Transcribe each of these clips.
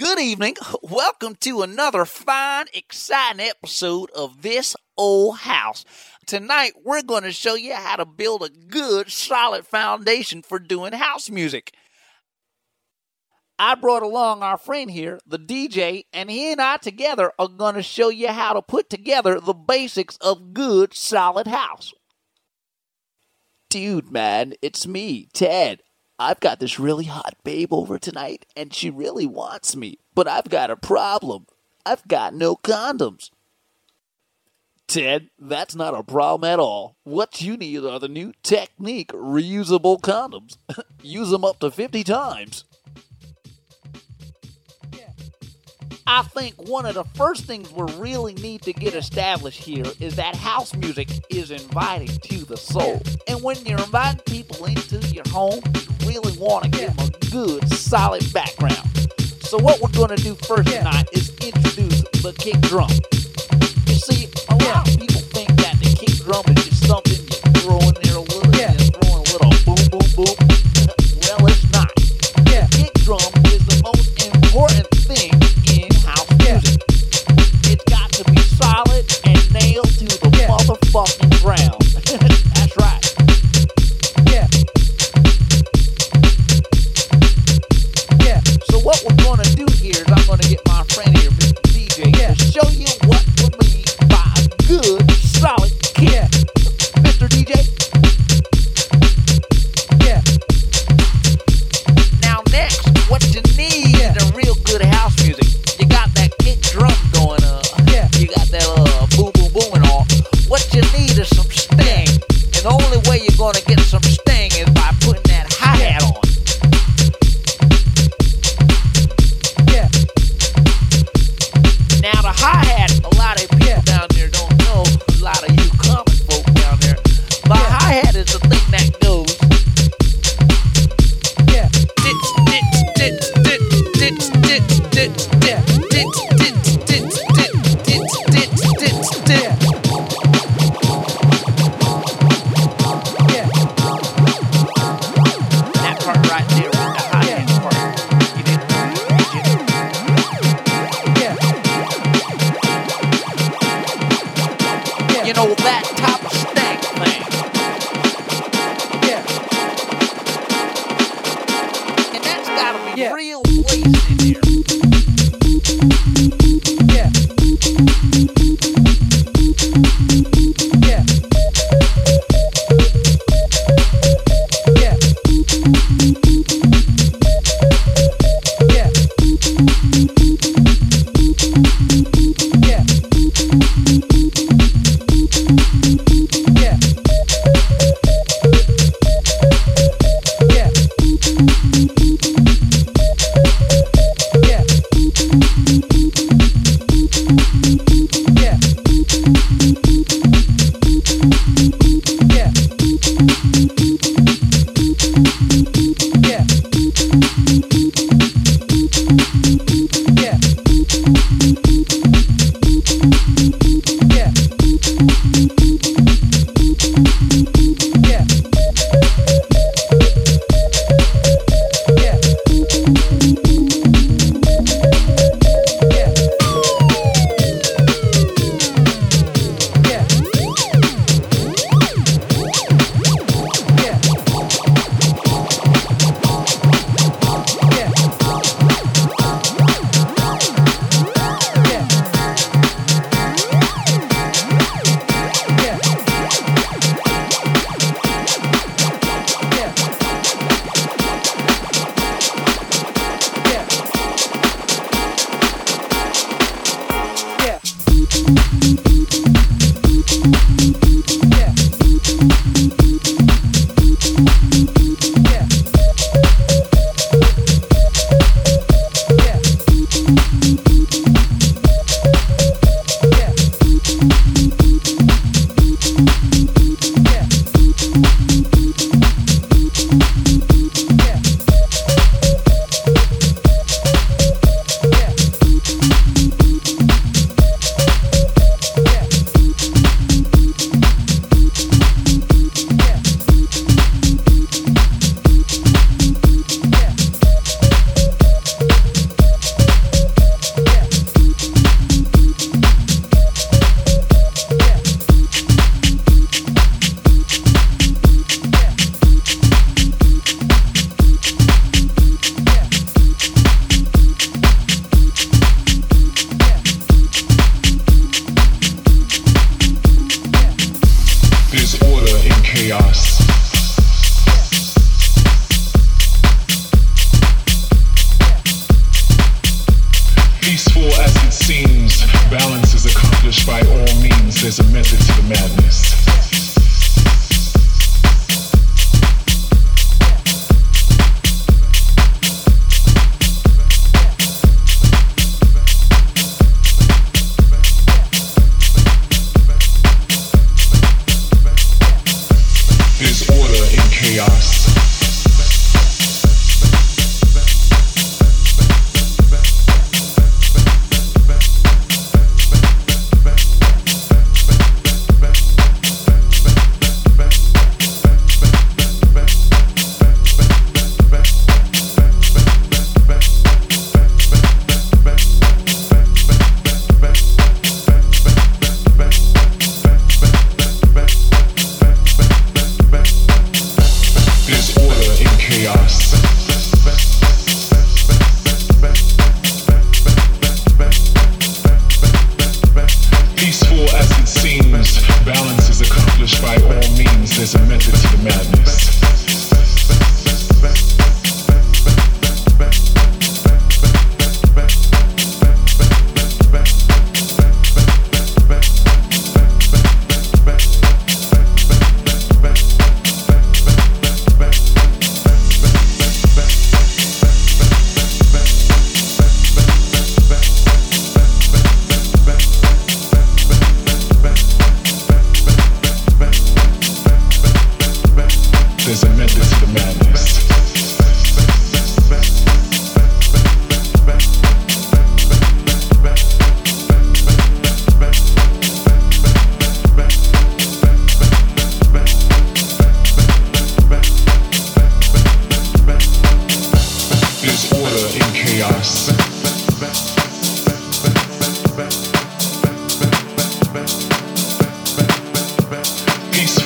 Good evening. Welcome to another fine, exciting episode of This Old House. Tonight, we're going to show you how to build a good, solid foundation for doing house music. I brought along our friend here, the DJ, and he and I together are going to show you how to put together the basics of good, solid house. Dude, man, it's me, Ted. I've got this really hot babe over tonight, and she really wants me, but I've got a problem. I've got no condoms. Ted, that's not a problem at all. What you need are the new Technique reusable condoms. Use them up to 50 times. I think one of the first things we really need to get established here is that house music is inviting to the soul. And when you're inviting people into your home, you really want to give them a good, solid background. So what we're going to do first tonight is introduce the kick drum. You see, a lot of people think that the kick drum is just something you throw in there a little, yeah. and throw in a little boom, boom, boom. well, it's not. Yeah. Kick drum is the most important thing Yeah. motherfucking ground. That's right. Yeah. Yeah. So what we're to do here is I'm to get my friend here, Mr. DJ, Yeah. to show you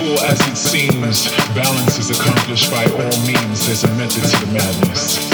As it seems, balance is accomplished by all means. There's a method to the madness.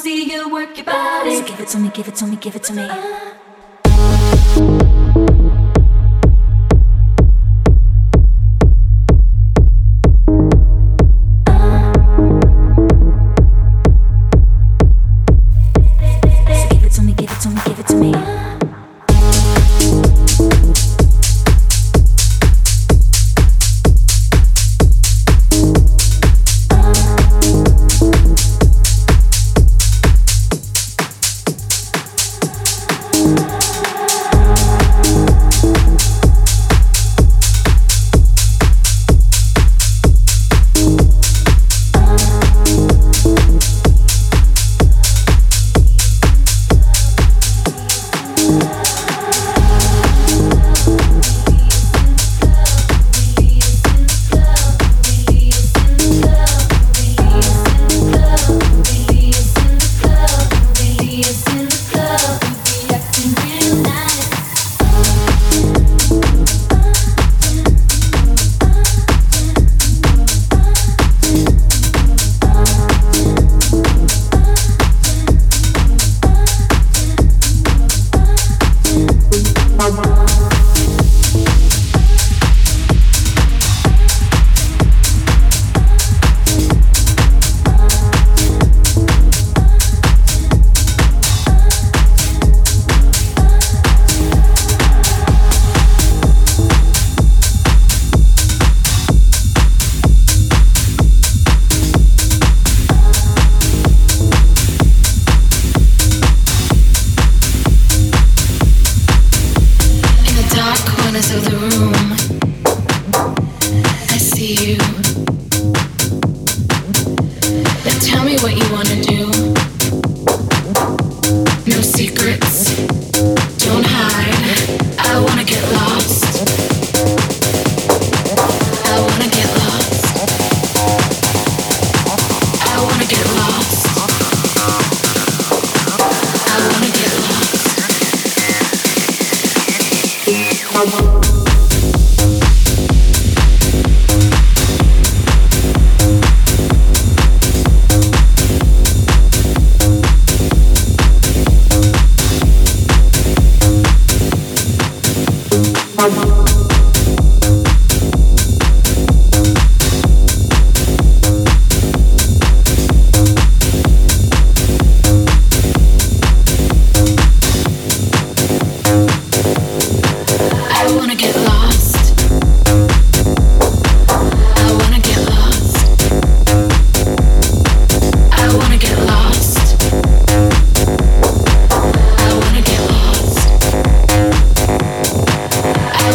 see you work your body. So give it to me, give it to me, give it to me.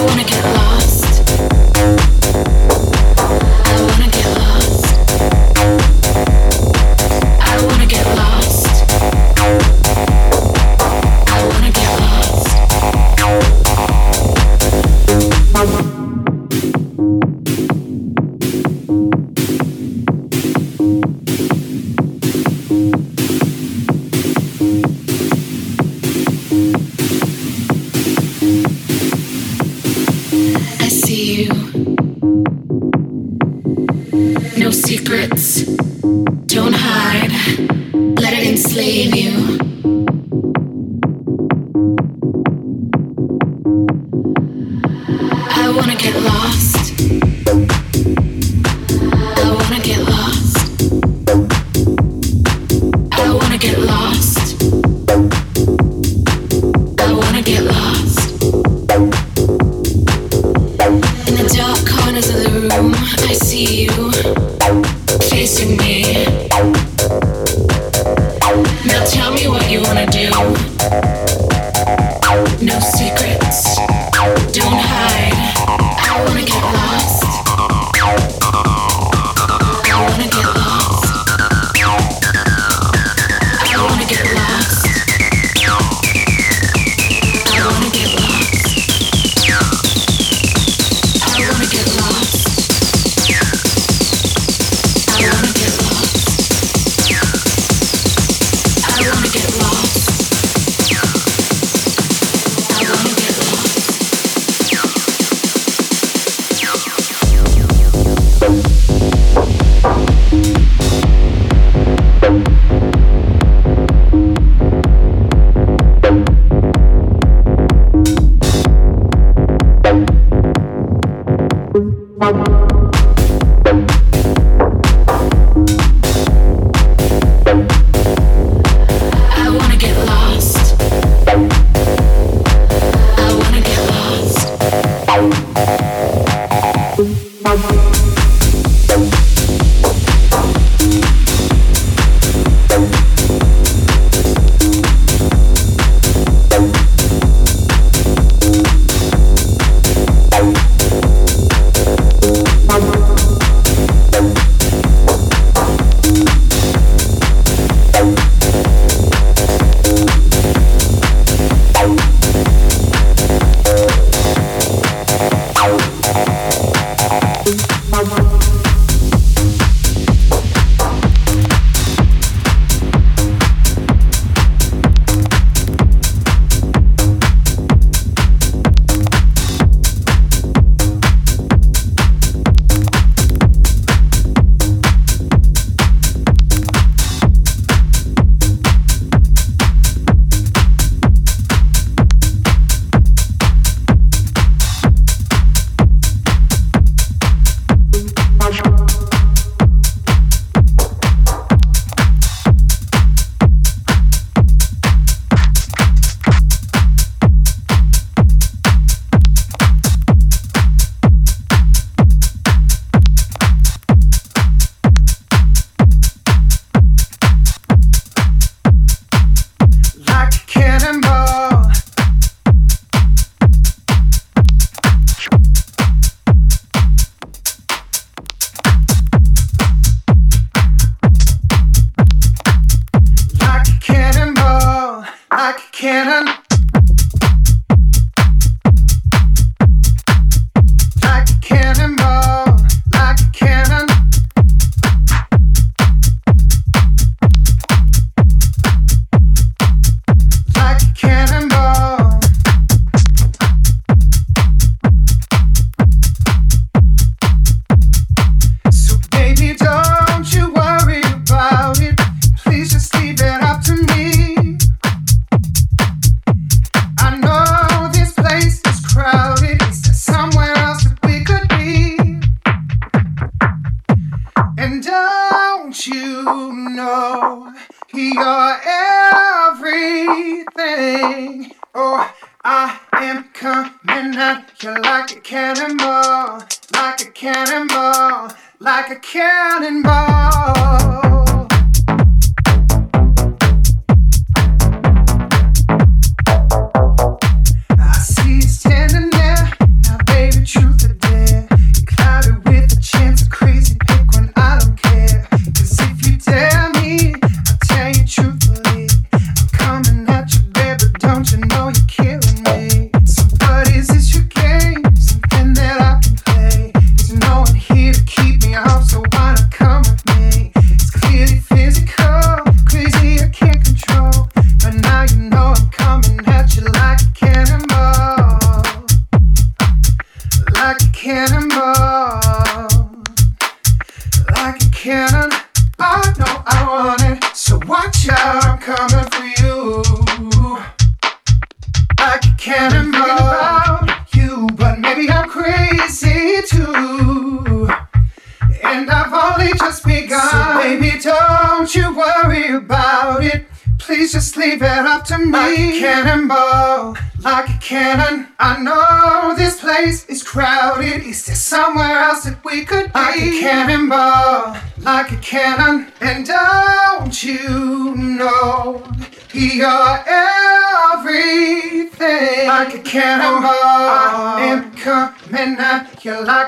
wanna get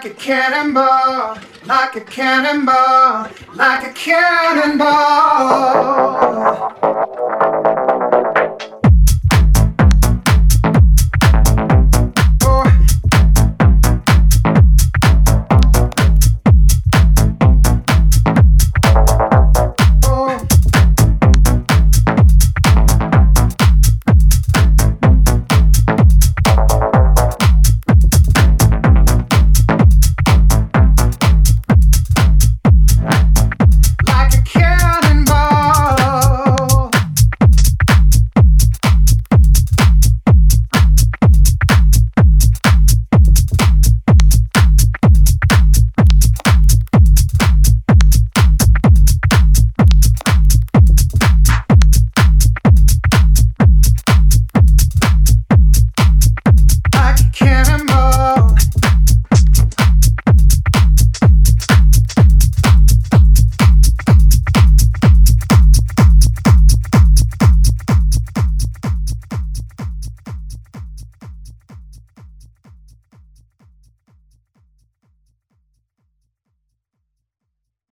a cannonball, like a cannonball, like a cannonball.